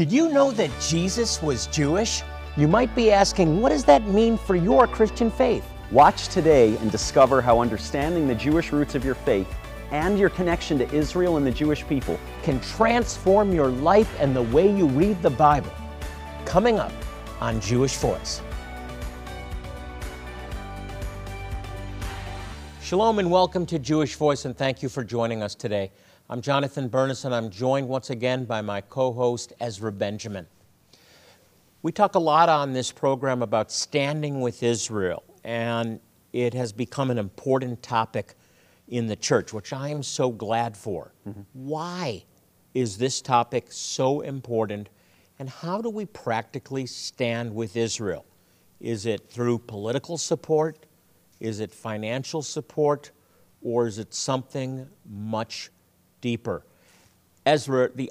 Did you know that Jesus was Jewish? You might be asking, what does that mean for your Christian faith? Watch today and discover how understanding the Jewish roots of your faith and your connection to Israel and the Jewish people Can transform your life and the way you read the Bible. Coming up on Jewish Voice. Shalom and welcome to Jewish Voice, and thank you for joining us today. I'm Jonathan Bernis, and I'm joined once again by my co host, Ezra Benjamin. We talk a lot on this program about standing with Israel, and it has become an important topic in the church, which I am so glad for. Mm-hmm. Why is this topic so important, and how do we practically stand with Israel? Is it through political support? Is it financial support? Or is it something much deeper? Ezra, the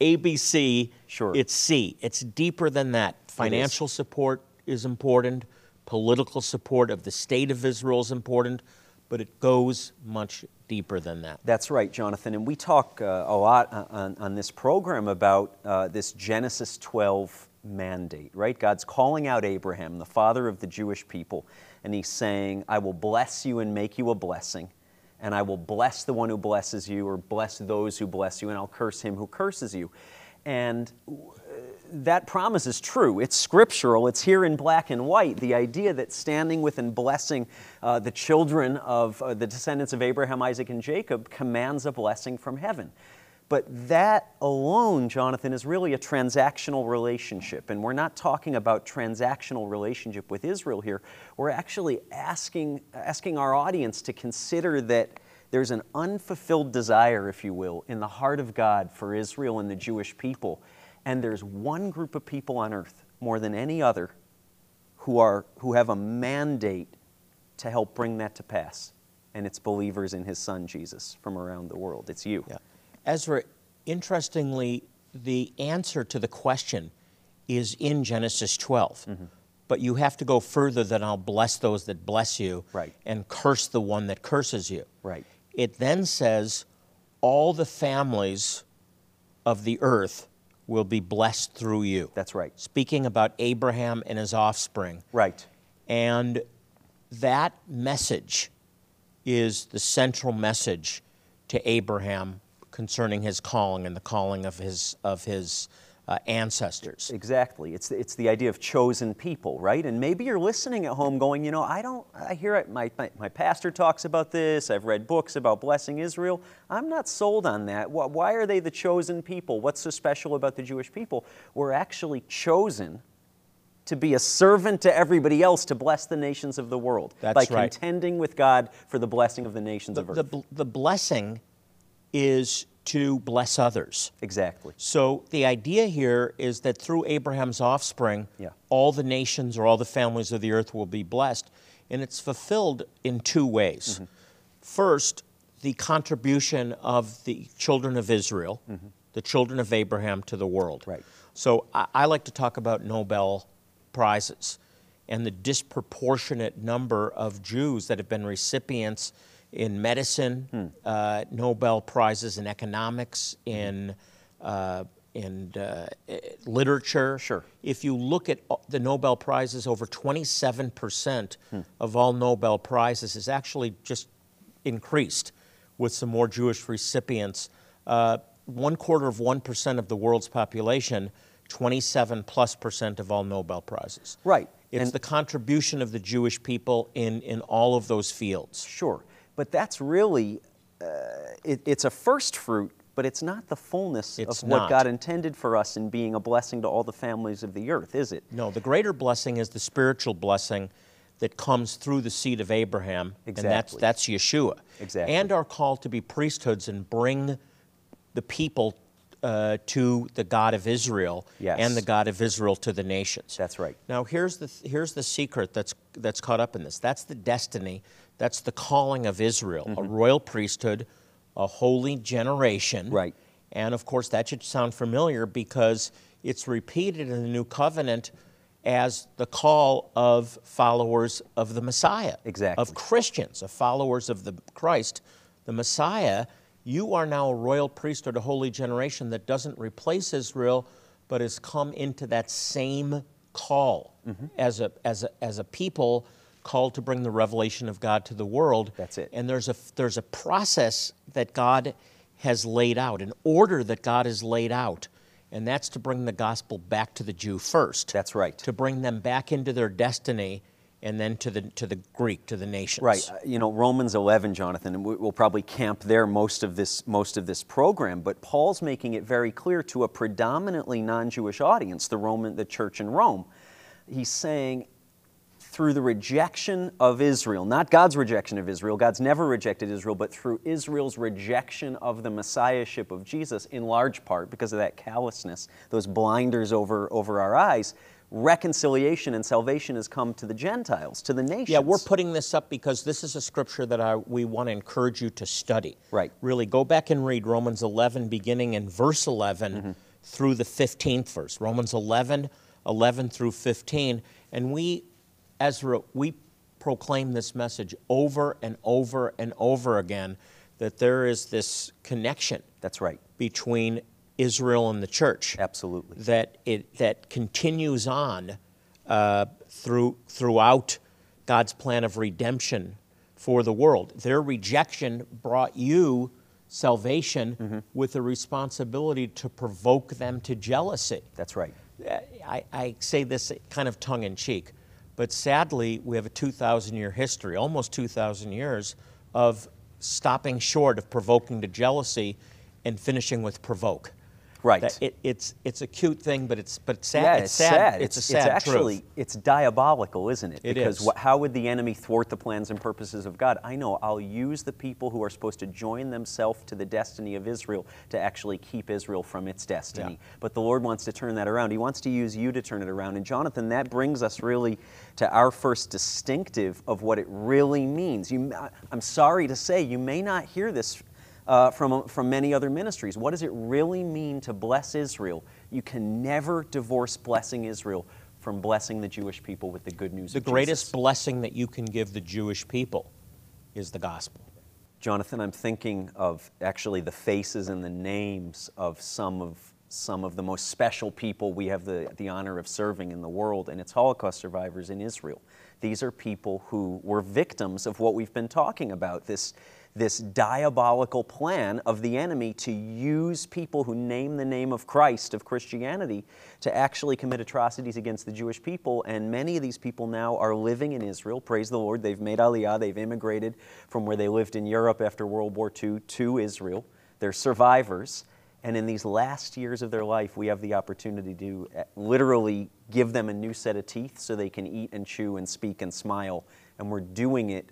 ABC, Sure. it's C. It's deeper than that. Financial support is important, political support of the state of Israel is important, but it goes much deeper than that. That's right, Jonathan. And we talk uh, a lot on, on this program about uh, this Genesis 12 mandate, right? God's calling out Abraham, the father of the Jewish people, and he's saying, I will bless you and make you a blessing, and I will bless the one who blesses you, or bless those who bless you, and I'll curse him who curses you. And that promise is true. It's scriptural. It's here in black and white. The idea that standing with and blessing uh, the children of uh, the descendants of Abraham, Isaac, and Jacob commands a blessing from heaven. But that alone, Jonathan, is really a transactional relationship. And we're not talking about transactional relationship with Israel here. We're actually asking, asking our audience to consider that there's an unfulfilled desire, if you will, in the heart of God for Israel and the Jewish people. And there's one group of people on earth, more than any other, who, are, who have a mandate to help bring that to pass. And it's believers in his son Jesus from around the world. It's you. Yeah. Ezra, interestingly, the answer to the question is in Genesis 12. Mm-hmm. But you have to go further than I'll bless those that bless you Right. and curse the one that curses you. Right. It then says, all the families of the earth will be blessed through you. That's right. Speaking about Abraham and his offspring. Right. And that message is the central message to Abraham concerning his calling and the calling of his, of his uh, ancestors. Exactly. It's, it's the idea of chosen people, right? And maybe you're listening at home going, you know, I don't, I hear it, my, my, my pastor talks about this, I've read books about blessing Israel. I'm not sold on that. Why, why are they the chosen people? What's so special about the Jewish people? We're actually chosen to be a servant to everybody else to bless the nations of the world That's by right. contending with God for the blessing of the nations of earth. The, the blessing is to bless others. exactly. So the idea here is that through Abraham's offspring, Yeah. all the nations or all the families of the earth will be blessed. And it's fulfilled in two ways. Mm-hmm. First, the contribution of the children of Israel, the children of Abraham to the world. Mm-hmm. Right. So I, I like to talk about Nobel Prizes and the disproportionate number of Jews that have been recipients in medicine, Hmm. uh, Nobel Prizes in economics, in uh, in uh, literature. Sure. If you look at the Nobel Prizes, over 27% of all Nobel Prizes is actually just increased with some more Jewish recipients. Uh, one quarter of 1% of the world's population, 27 plus percent of all Nobel Prizes. Right. It's And- the contribution of the Jewish people in, in all of those fields. Sure, but that's really, uh, it, it's a first fruit, but it's not the fullness It's of what not. God intended for us in being a blessing to all the families of the earth, is it? No, the greater blessing is the spiritual blessing that comes through the seed of Abraham, and that's, that's Yeshua. Exactly. And our call to be priesthoods and bring the people uh, to the God of Israel Yes. and the God of Israel to the nations. That's right. Now, here's the, here's the secret that's, that's caught up in this. That's the destiny, that's the calling of Israel, a Mm-hmm. royal priesthood, a holy generation. Right. And of course, that should sound familiar because it's repeated in the New Covenant as the call of followers of the Messiah. Exactly. Of Christians, of followers of the Christ, the Messiah. You are now a royal priesthood, a holy generation that doesn't replace Israel, but has come into that same call Mm-hmm. as, a, as, a, as a people called to bring the revelation of God to the world. That's it. And there's a, there's a process that God has laid out, an order that God has laid out, and that's to bring the gospel back to the Jew first. That's right. To bring them back into their destiny and then to the, to the Greek, to the nations. Right. Uh, You know, Romans 11, Jonathan, and we- we'll probably camp there most of this most of this program, but Paul's making it very clear to a predominantly non-Jewish audience, the Roman the church in Rome. He's saying through the rejection of Israel, not God's rejection of Israel, God's never rejected Israel, but through Israel's rejection of the messiahship of Jesus, in large part because of that callousness, those blinders over, over our eyes, reconciliation and salvation has come to the Gentiles, to the nations. Yeah, we're putting this up because this is a scripture that I, we want to encourage you to study. Right. Really, go back and read Romans 11, beginning in verse 11 Mm-hmm. through the 15th verse. Romans 11, 11 through 15. And we, Ezra, we proclaim this message over and over and over again that there is this connection That's right. between Israel and the church Absolutely. that it that continues on uh, through throughout God's plan of redemption for the world. Their rejection brought you salvation Mm-hmm. with the responsibility to provoke them to jealousy. That's right. I, I say this kind of tongue in cheek, but sadly, we have a 2,000 year history, almost 2,000 years, of stopping short of provoking to jealousy and finishing with provoke. Right. It, it's, it's a cute thing, but it's, but sad. Yeah, it's, it's sad. sad. It's, a sad actually truth. it's diabolical, isn't it? It because is. how would the enemy thwart the plans and purposes of God? I know. I'll use the people who are supposed to join themselves to the destiny of Israel to actually keep Israel from its destiny. Yeah. But the Lord wants to turn that around. He wants to use you to turn it around. And Jonathan, that brings us really to our first distinctive of what it really means. You, I'm sorry to say, you may not hear this uh, from, from many other ministries. What does it really mean to bless Israel? You can never divorce blessing Israel from blessing the Jewish people with the good news The greatest Jesus. blessing that you can give the Jewish people is the gospel. Jonathan, I'm thinking of actually the faces and the names of some of some of the most special people we have the, the honor of serving in the world, and it's Holocaust survivors in Israel. These are people who were victims of what we've been talking about this, this diabolical plan of the enemy to use people who name the name of Christ, of Christianity, to actually commit atrocities against the Jewish people. And many of these people now are living in Israel. Praise the Lord. They've made Aliyah, they've immigrated from where they lived in Europe after World War II to Israel. They're survivors. And in these last years of their life, we have the opportunity to uh, literally give them a new set of teeth so they can eat and chew and speak and smile. And we're doing it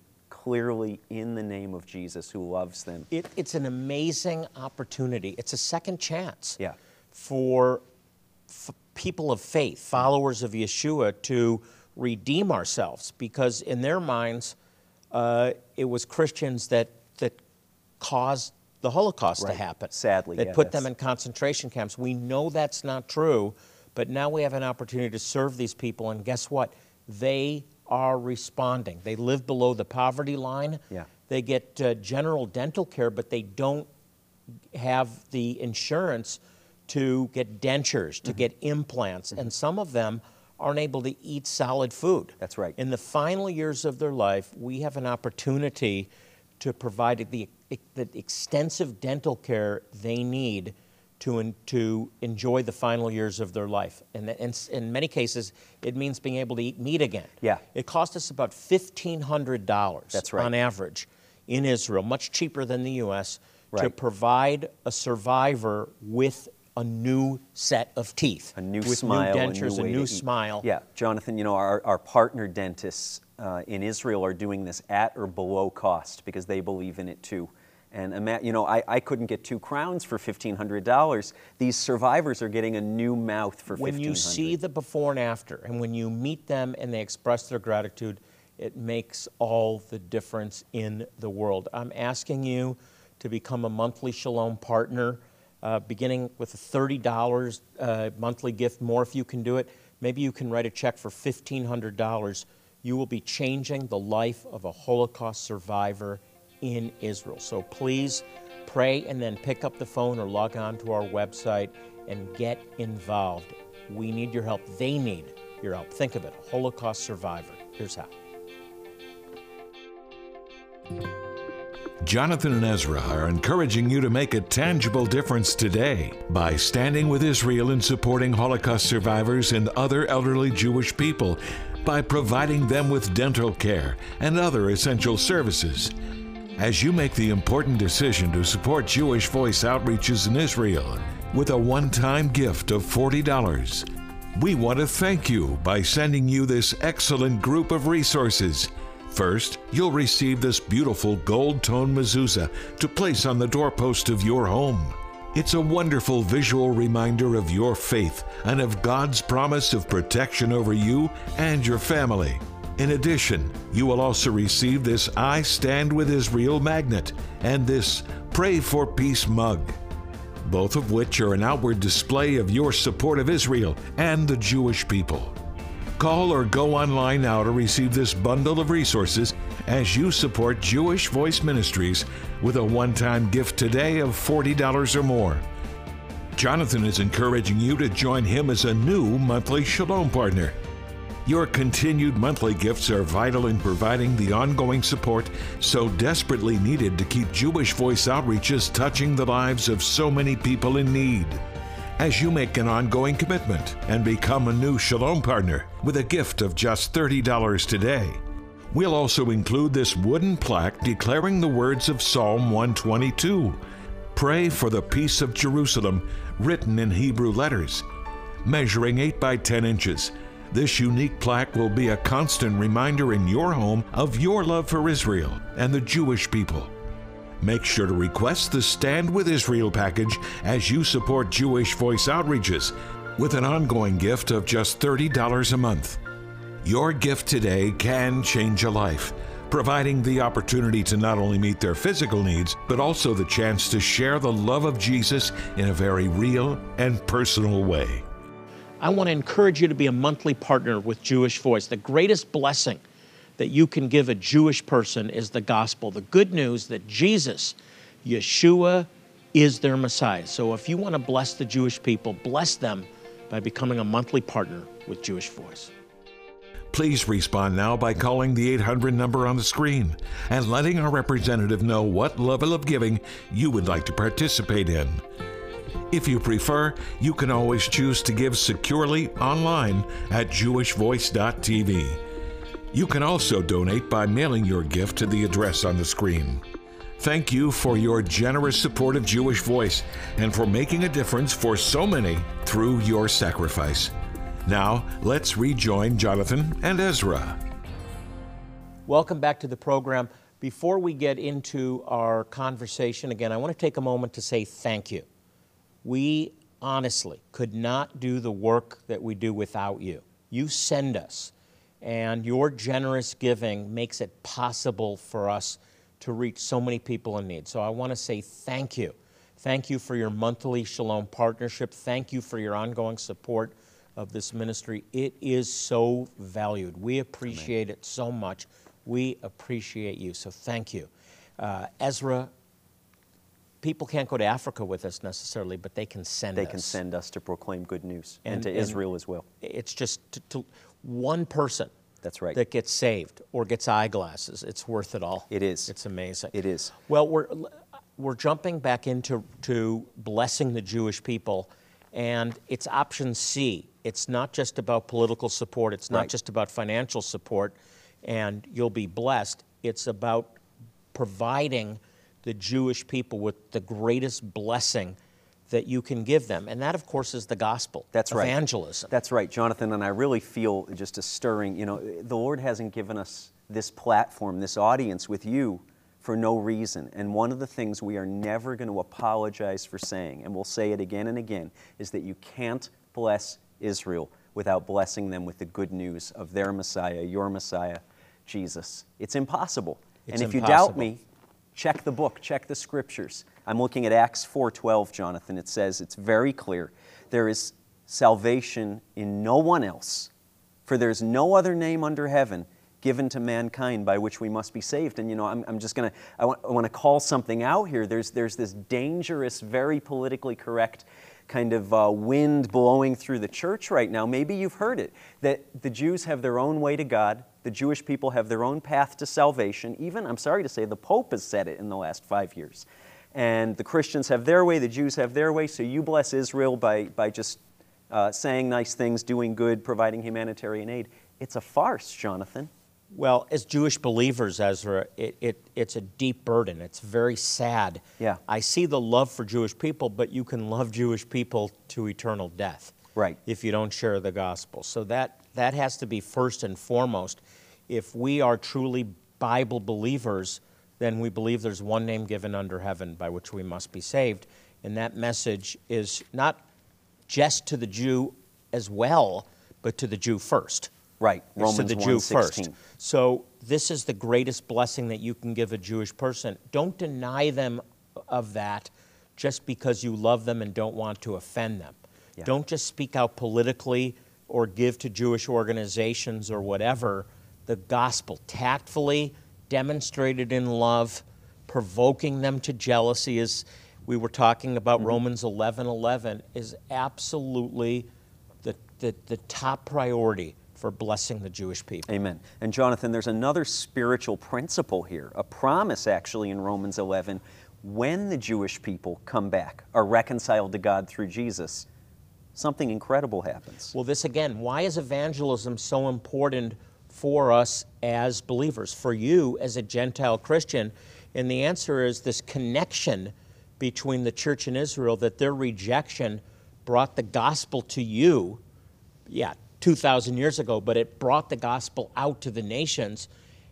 clearly in the name of Jesus who loves them. It, it's an amazing opportunity. It's a second chance Yeah. for f- people of faith, followers of Yeshua, to redeem ourselves because in their minds, uh, it was Christians that, that caused the Holocaust Right. to happen. Sadly, That yeah, put them in concentration camps. We know that's not true, but now we have an opportunity to serve these people, and guess what? They are responding. They live below the poverty line. Yeah. They get uh, general dental care, but they don't have the insurance to get dentures, Mm-hmm. to get implants, and some of them aren't able to eat solid food. That's right. In the final years of their life, we have an opportunity to provide the, the extensive dental care they need to, en- to enjoy the final years of their life. And in, in many cases, it means being able to eat meat again. Yeah. It cost us about $1,500 That's right. on average in Israel, much cheaper than the U.S., to provide a survivor with a new set of teeth. a new with smile, new dentures, a new, to eat. smile. Yeah, Jonathan, you know, our, our partner dentists uh, in Israel are doing this at or below cost because they believe in it too. And you know, I, I couldn't get two crowns for fifteen hundred dollars. These survivors are getting a new mouth for when you see the before and after, and when you meet them and they express their gratitude, it makes all the difference in the world. I'm asking you to become a monthly Shalom partner, uh, beginning with a $30 uh, monthly gift, more if you can do it. Maybe you can write a check for $1,500. You will be changing the life of a Holocaust survivor in Israel. So please Pray and then pick up the phone or log on to our website and get involved. We need your help. They need your help. Think of it Holocaust survivor. Here's how. Jonathan and Ezra are encouraging you to make a tangible difference today by standing with Israel in supporting Holocaust survivors and other elderly Jewish people by providing them with dental care and other essential services. As you make the important decision to support Jewish Voice outreaches in Israel with a one time gift of $40, we want to thank you by sending you this excellent group of resources. First, you'll receive this beautiful gold tone mezuzah to place on the doorpost of your home. It's a wonderful visual reminder of your faith and of God's promise of protection over you and your family. In addition, you will also receive this I Stand with Israel magnet and this Pray for Peace mug, both of which are an outward display of your support of Israel and the Jewish people. Call or go online now to receive this bundle of resources as you support Jewish Voice Ministries with a one time gift today of $40 or more. Jonathan is encouraging you to join him as a new monthly Shalom partner. Your continued monthly gifts are vital in providing the ongoing support so desperately needed to keep Jewish Voice outreaches touching the lives of so many people in need as you make an ongoing commitment and become a new Shalom partner with a gift of just $30 today. We'll also include this wooden plaque declaring the words of Psalm 122 Pray for the peace of Jerusalem, written in Hebrew letters. Measuring 8 by 10 inches, this unique plaque will be a constant reminder in your home of your love for Israel and the Jewish people. Make sure to request the Stand with Israel package as you support Jewish Voice outreaches with an ongoing gift of just $30 a month. Your gift today can change a life, providing the opportunity to not only meet their physical needs, but also the chance to share the love of Jesus in a very real and personal way. I want to encourage you to be a monthly partner with Jewish Voice. The greatest blessing that you can give a Jewish person is the gospel, the good news that Jesus, Yeshua, is their Messiah. So if you want to bless the Jewish people, bless them by becoming a monthly partner with Jewish Voice. Please respond now by calling the 800 number on the screen and letting our representative know what level of giving you would like to participate in. If you prefer, you can always choose to give securely online at jewishvoice.tv. You can also donate by mailing your gift to the address on the screen. Thank you for your generous support of Jewish Voice and for making a difference for so many through your sacrifice. Now, let's rejoin Jonathan and Ezra. Welcome back to the program. Before we get into our conversation again, I want to take a moment to say thank you. We honestly could not do the work that we do without you. You send us and your generous giving makes it possible for us to reach so many people in need. So I want to say thank you. Thank you for your monthly Shalom partnership. Thank you for your ongoing support of this ministry. It is so valued. We appreciate Amen. it so much. We appreciate you. So thank you. Uh, Ezra, people can't go to Africa with us necessarily, but they can send they us. They can send us to proclaim good news and, and to and Israel as well. It's just to, to, one person that's right. that gets saved or gets eyeglasses. It's worth it all. It is. It's amazing. It is. Well, we're, we're jumping back into to blessing the Jewish people, and it's option C. It's not just about political support, it's not right. just about financial support, and you'll be blessed. It's about providing the Jewish people with the greatest blessing that you can give them. And that, of course, is the gospel. That's right. Evangelism. That's right, Jonathan. And I really feel just a stirring, you know, the Lord hasn't given us this platform, this audience with you for no reason. And one of the things we are never going to apologize for saying, and we'll say it again and again, is that you can't bless Israel without blessing them with the good news of their Messiah, your Messiah, Jesus. It's impossible. It's and if impossible. you doubt me, check the book, check the scriptures. I'm looking at Acts 4:12, Jonathan. It says it's very clear. There is salvation in no one else, for there's no other name under heaven given to mankind by which we must be saved. And you know, I'm, I'm just gonna, I want, I want to call something out here. There's, there's this dangerous, very politically correct kind of uh, wind blowing through the church right now. Maybe you've heard it that the Jews have their own way to God, the Jewish people have their own path to salvation. Even, I'm sorry to say, the Pope has said it in the last five years. And the Christians have their way, the Jews have their way, so you bless Israel by, by just uh, saying nice things, doing good, providing humanitarian aid. It's a farce, Jonathan. Well, as Jewish believers, Ezra, it, it, it's a deep burden. It's very sad. Yeah. I see the love for Jewish people, but you can love Jewish people to eternal death. Right. If you don't share the gospel. So that, that has to be first and foremost. If we are truly Bible believers, then we believe there's one name given under heaven by which we must be saved. And that message is not just to the Jew as well, but to the Jew first. Right. Romans to the Jew 1:16. first. So this is the greatest blessing that you can give a Jewish person. Don't deny them of that just because you love them and don't want to offend them. Yeah. Don't just speak out politically or give to Jewish organizations or whatever the gospel tactfully demonstrated in love, provoking them to jealousy as we were talking about Mm-hmm. Romans 11 11 is absolutely the, the, the top priority for blessing the Jewish people. Amen. And Jonathan, there's another spiritual principle here, a promise actually in Romans 11. When the Jewish people come back, are reconciled to God through Jesus, something incredible happens. Well, this again, why is evangelism so important for us as believers, for you as a Gentile Christian? And the answer is this connection between the church and Israel, that their rejection brought the gospel to you, yeah, 2,000 years ago, but it brought the gospel out to the nations,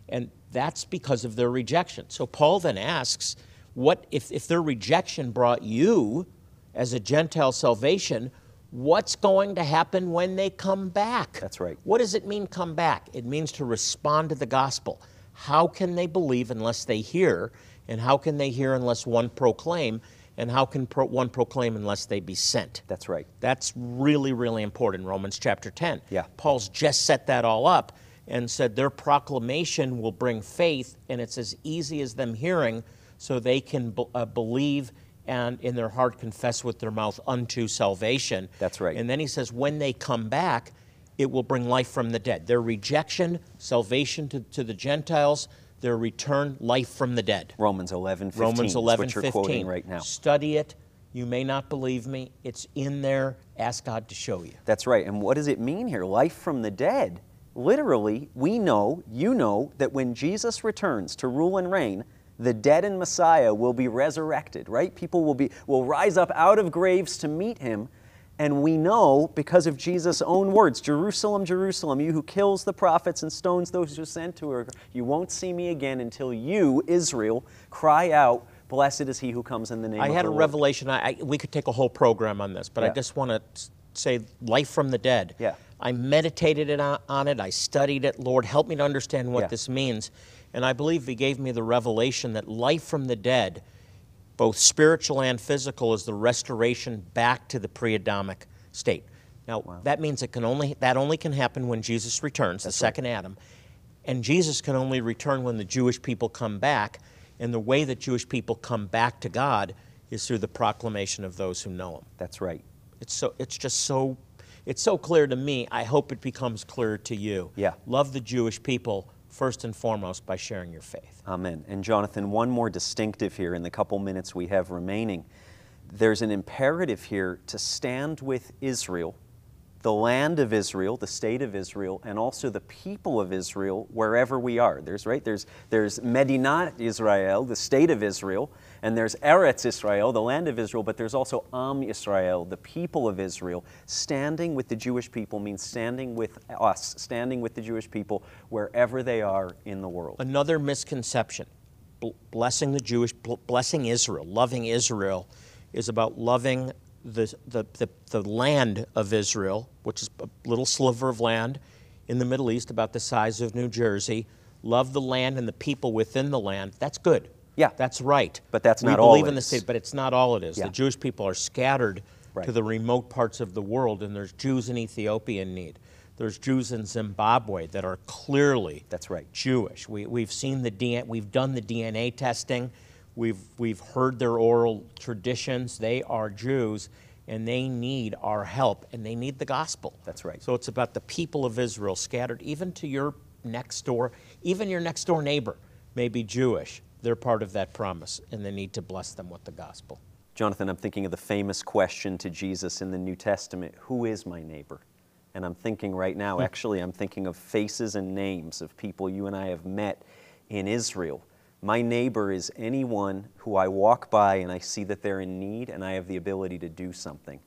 and that's because of their rejection. So Paul then asks, what if, if their rejection brought you as a Gentile salvation, what's going to happen when they come back? That's right. What does it mean, come back? It means to respond to the gospel. How can they believe unless they hear? And how can they hear unless one proclaim? And how can pro- one proclaim unless they be sent? That's right. That's really, really important, Romans chapter 10. Yeah. Paul's just set that all up and said their proclamation will bring faith, and it's as easy as them hearing so they can be- uh, believe and in their heart confess with their mouth unto salvation. That's right. And then he says, when they come back, it will bring life from the dead. Their rejection, salvation to, to the Gentiles, their return, life from the dead. Romans 11, 15 Romans is 11, what you're 15. quoting right now. Study it. You may not believe me. It's in there. Ask God to show you. That's right. And what does it mean here? Life from the dead. Literally, we know, you know, that when Jesus returns to rule and reign, the dead in Messiah will be resurrected, right? People will be will rise up out of graves to meet him. And we know because of Jesus' own words, Jerusalem, Jerusalem, you who kills the prophets and stones those who are sent to her, you won't see me again until you, Israel, cry out, Blessed is he who comes in the name of I had a Lord." revelation. I, I, we could take a whole program on this, but I just want to say life from the dead. Yeah. I meditated on, on it. I studied it. Lord, help me to understand what Yeah. this means. And I believe He gave me the revelation that life from the dead, both spiritual and physical, is the restoration back to the pre-Adamic state. Now that means it can only that only can happen when Jesus returns, the second Adam, and Jesus can only return when the Jewish people come back. And the way that Jewish people come back to God is through the proclamation of those who know Him. That's right. It's so it's just so it's so clear to me. I hope it becomes clear to you. Yeah. Love the Jewish people first and foremost by sharing your faith. Amen. And Jonathan, one more distinctive here in the couple minutes we have remaining. There's an imperative here to stand with Israel, the land of Israel, the state of Israel, and also the people of Israel wherever we are. There's right there's there's Medinat Israel, the state of Israel, and there's Eretz Israel, the land of Israel, but there's also Am Israel, the people of Israel. Standing with the Jewish people means standing with us, standing with the Jewish people wherever they are in the world. Another misconception: bl- blessing the Jewish, bl- blessing Israel, loving Israel, is about loving the, the, the, the land of Israel, which is a little sliver of land in the Middle East about the size of New Jersey. Love the land and the people within the land. That's good. Yeah. That's right. But that's we not all believe in the state, but it's not all it is. Yeah. The Jewish people are scattered Right. to the remote parts of the world, and there's Jews in Ethiopia in need. There's Jews in Zimbabwe that are clearly That's right. Jewish. We, we've seen the DNA, we've done the DNA testing. We've, we've heard their oral traditions. They are Jews and they need our help and they need the gospel. That's right. So it's about the people of Israel scattered even to your next door, even your next door neighbor may be Jewish. They're part of that promise and they need to bless them with the gospel. Jonathan, I'm thinking of the famous question to Jesus in the New Testament Who is my neighbor? And I'm thinking right Hmm. now, actually, I'm thinking of faces and names of people you and I have met in Israel. My neighbor is anyone who I walk by and I see that they're in need and I have the ability to do something.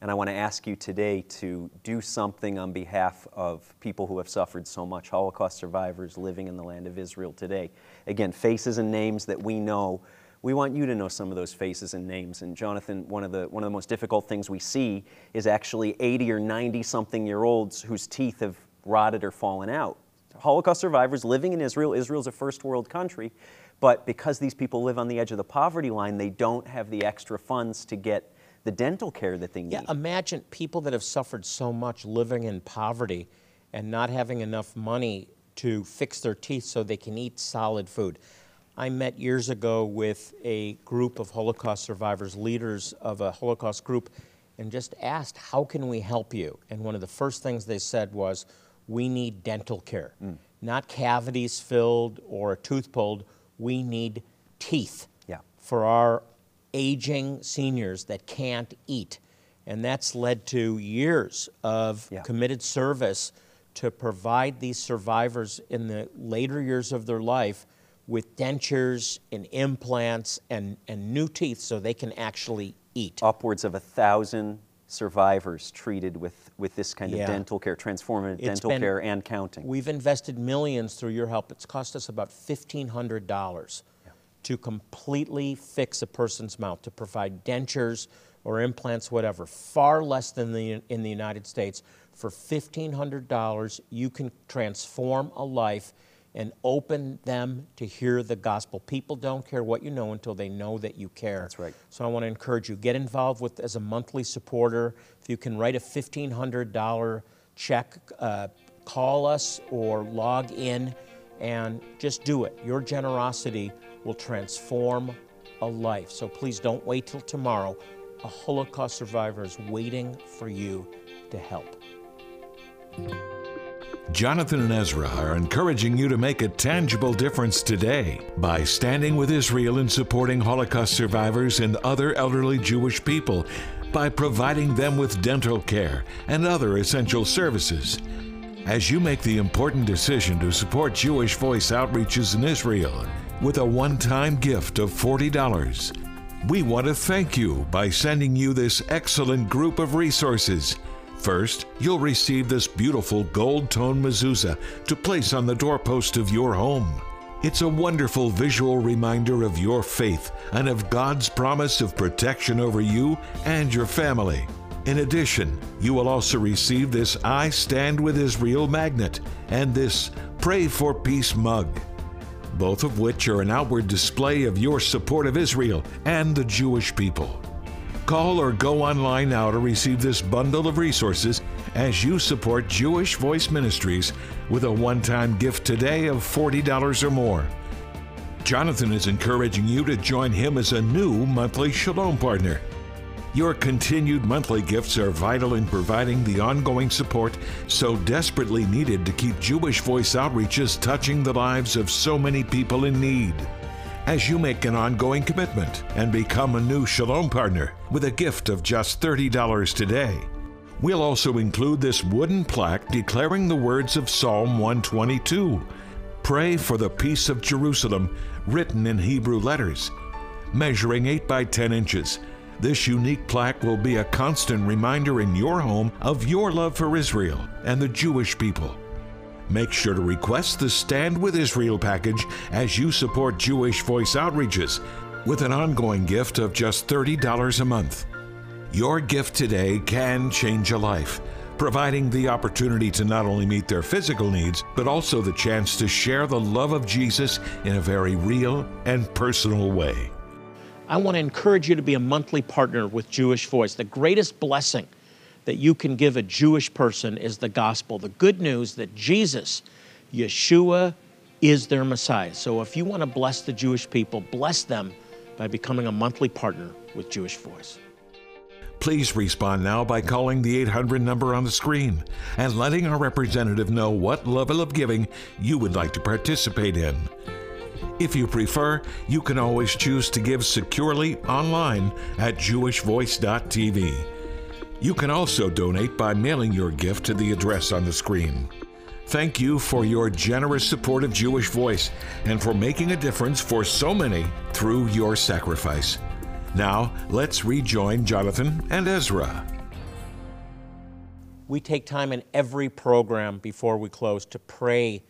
And I want to ask you today to do something on behalf of people who have suffered so much, Holocaust survivors living in the land of Israel today. Again, faces and names that we know. We want you to know some of those faces and names. And Jonathan, one of the, one of the most difficult things we see is actually 80 or 90 something year olds whose teeth have rotted or fallen out. Holocaust survivors living in Israel. Israel's a first world country, but because these people live on the edge of the poverty line, they don't have the extra funds to get the dental care that they need. Yeah, imagine people that have suffered so much living in poverty and not having enough money to fix their teeth so they can eat solid food. I met years ago with a group of Holocaust survivors, leaders of a Holocaust group, and just asked, How can we help you? And one of the first things they said was, We need dental care. Not cavities filled or a tooth pulled, we need teeth Yeah. for our aging seniors that can't eat. And that's led to years of Yeah. committed service to provide these survivors in the later years of their life with dentures and implants and, and new teeth so they can actually eat. upwards of a thousand survivors treated with, with this kind of dental care, transformative It's dental been- care and counting. We've invested millions through your help. It's cost us about $1,500 to completely fix a person's mouth, to provide dentures or implants, whatever. Far less than the, in the United States. For $1,500, you can transform a life and open them to hear the gospel. People don't care what you know until they know that you care. That's right. So I want to encourage you get involved with as a monthly supporter. If you can write a fifteen hundred dollar check, uh, call us or log in, and just do it. Your generosity will transform a life. So please don't wait till tomorrow. A Holocaust survivor is waiting for you to help. Jonathan and Ezra are encouraging you to make a tangible difference today by standing with Israel in supporting Holocaust survivors and other elderly Jewish people by providing them with dental care and other essential services. As you make the important decision to support Jewish Voice outreaches in Israel with a one time gift of $40, we want to thank you by sending you this excellent group of resources. First, you'll receive this beautiful gold tone mezuzah to place on the doorpost of your home. It's a wonderful visual reminder of your faith and of God's promise of protection over you and your family. In addition, you will also receive this I Stand with Israel magnet and this Pray for Peace mug, both of which are an outward display of your support of Israel and the Jewish people. Call or go online now to receive this bundle of resources as you support Jewish Voice Ministries with a one time gift today of $40 or more. Jonathan is encouraging you to join him as a new monthly Shalom partner. Your continued monthly gifts are vital in providing the ongoing support so desperately needed to keep Jewish Voice outreaches touching the lives of so many people in need. As you make an ongoing commitment and become a new Shalom partner with a gift of just $30 today, we'll also include this wooden plaque declaring the words of Psalm 122 Pray for the peace of Jerusalem, written in Hebrew letters. Measuring 8 by 10 inches, this unique plaque will be a constant reminder in your home of your love for Israel and the Jewish people. Make sure to request the Stand with Israel package as you support Jewish Voice outreaches with an ongoing gift of just $30 a month. Your gift today can change a life, providing the opportunity to not only meet their physical needs, but also the chance to share the love of Jesus in a very real and personal way. I want to encourage you to be a monthly partner with Jewish Voice. The greatest blessing that you can give a Jewish person is the gospel, the good news that Jesus, Yeshua, is their Messiah. So if you want to bless the Jewish people, bless them by becoming a monthly partner with Jewish Voice. Please respond now by calling the 800 number on the screen and letting our representative know what level of giving you would like to participate in. If you prefer, you can always choose to give securely online at jewishvoice.tv. You can also donate by mailing your gift to the address on the screen. Thank you for your generous support of Jewish Voice and for making a difference for so many through your sacrifice. Now, let's rejoin Jonathan and Ezra. We take time in every program before we close to pray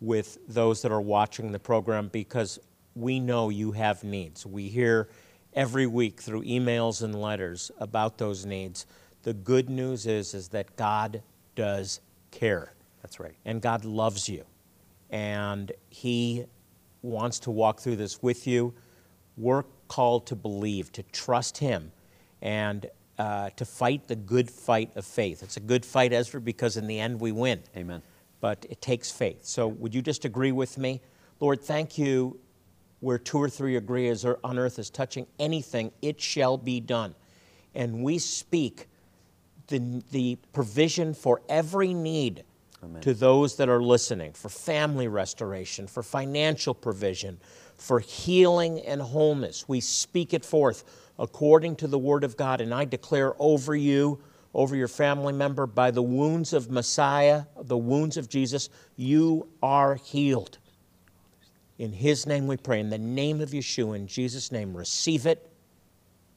with those that are watching the program because we know you have needs. We hear every week through emails and letters about those needs. The good news is, is that God does care. That's right. And God loves you. And He wants to walk through this with you. We're called to believe, to trust Him, and uh, to fight the good fight of faith. It's a good fight, Ezra, because in the end we win. Amen. But it takes faith. So would you just agree with me? Lord, thank you. Where two or three agree as on earth is touching anything, it shall be done. And we speak the, the provision for every need Amen. to those that are listening for family restoration, for financial provision, for healing and wholeness. We speak it forth according to the Word of God. And I declare over you, over your family member, by the wounds of Messiah, the wounds of Jesus, you are healed. In His name we pray. In the name of Yeshua, in Jesus' name, receive it,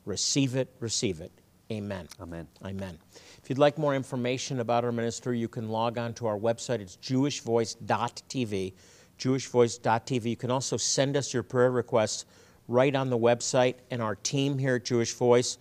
receive it, receive it. Amen. Amen. Amen. If you'd like more information about our ministry, you can log on to our website. It's jewishvoice.tv. Jewishvoice.tv. You can also send us your prayer requests right on the website, and our team here at Jewish Voice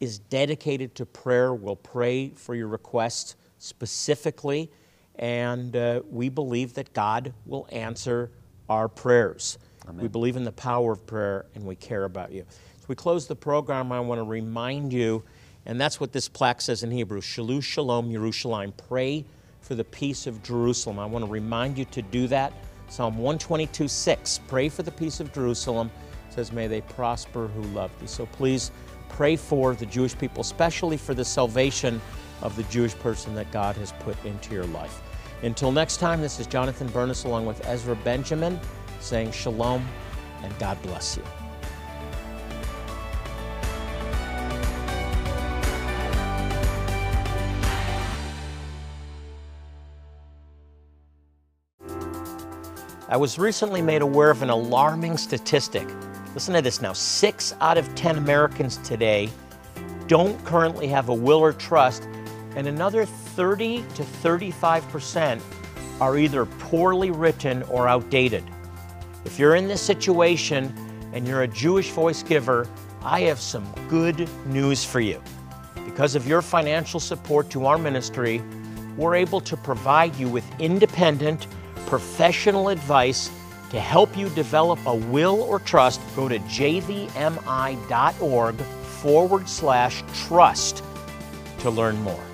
is dedicated to prayer. We'll pray for your requests specifically, and uh, we believe that God will answer our prayers. Amen. We believe in the power of prayer, and we care about you. As we close the program, I want to remind you, and that's what this plaque says in Hebrew Shalu Shalom Yerushalayim. Pray for the peace of Jerusalem. I want to remind you to do that. Psalm 122 6. Pray for the peace of Jerusalem. It says, May they prosper who love thee. So please pray for the Jewish people, especially for the salvation of the Jewish person that God has put into your life. Until next time, this is Jonathan Bernis along with Ezra Benjamin saying shalom and God bless you. I was recently made aware of an alarming statistic. Listen to this now six out of 10 Americans today don't currently have a will or trust, and another 30 to 35% are either poorly written or outdated. If you're in this situation and you're a Jewish voice giver, I have some good news for you. Because of your financial support to our ministry, we're able to provide you with independent, professional advice to help you develop a will or trust. Go to jvmi.org forward slash trust to learn more.